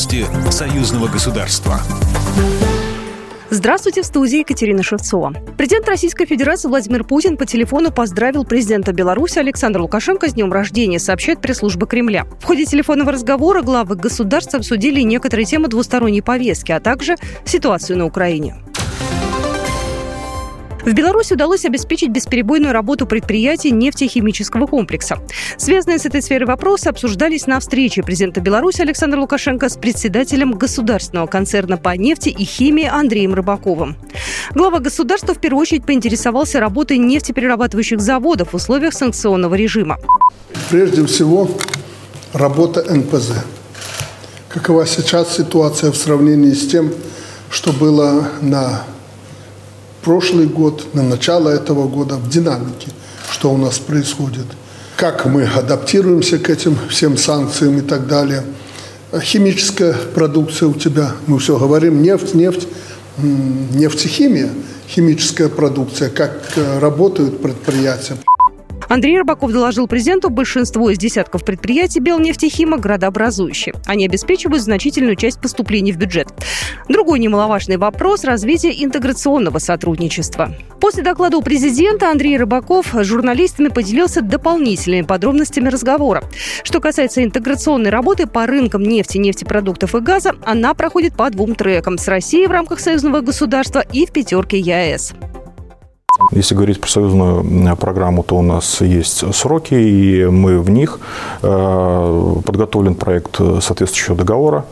Новости союзного государства. Здравствуйте, в студии Екатерина Шевцова. Президент Российской Федерации Владимир Путин по телефону поздравил президента Беларуси Александра Лукашенко с днем рождения, сообщает пресс-служба Кремля. В ходе телефонного разговора главы государств обсудили некоторые темы двусторонней повестки, а также ситуацию на Украине. В Беларуси удалось обеспечить бесперебойную работу предприятий нефтехимического комплекса. Связанные с этой сферой вопросы обсуждались на встрече президента Беларуси Александра Лукашенко с председателем государственного концерна по нефти и химии Андреем Рыбаковым. Глава государства в первую очередь поинтересовался работой нефтеперерабатывающих заводов в условиях санкционного режима. Прежде всего, работа НПЗ. Какова сейчас ситуация в сравнении с тем, что было на прошлый год, на начало этого года, в динамике, что у нас происходит, как мы адаптируемся к этим всем санкциям и так далее. Химическая продукция у тебя, мы все говорим, нефть, нефть, нефтехимия, химическая продукция, как э, работают предприятия. Андрей Рыбаков доложил президенту, большинство из десятков предприятий Белнефтехима градообразующие. Они обеспечивают значительную часть поступлений в бюджет. Другой немаловажный вопрос – развитие интеграционного сотрудничества. После доклада у президента Андрей Рыбаков с журналистами поделился дополнительными подробностями разговора. Что касается интеграционной работы по рынкам нефти, нефтепродуктов и газа, она проходит по двум трекам – с Россией в рамках союзного государства и в пятерке ЕАЭС. Если говорить про союзную программу, то у нас есть сроки, и мы в них э, подготовлен проект соответствующего договора.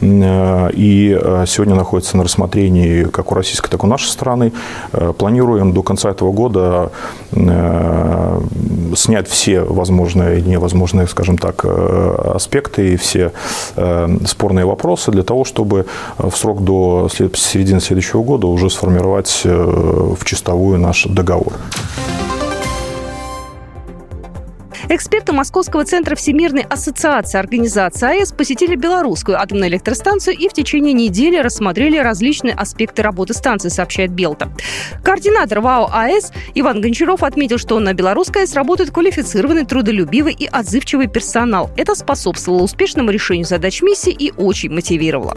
Э, и э, сегодня находится на рассмотрении как у российской, так и у нашей страны. Планируем до конца этого года снять все возможные и невозможные, скажем так, аспекты и все спорные вопросы для того, чтобы в срок до середины следующего года уже сформировать в чистовую наш договор. Эксперты Московского центра Всемирной ассоциации организации АЭС посетили белорусскую атомную электростанцию и в течение недели рассмотрели различные аспекты работы станции, сообщает Белта. Координатор ВАО АЭС Иван Гончаров отметил, что на белорусской АЭС работает квалифицированный, трудолюбивый и отзывчивый персонал. Это способствовало успешному решению задач миссии и очень мотивировало.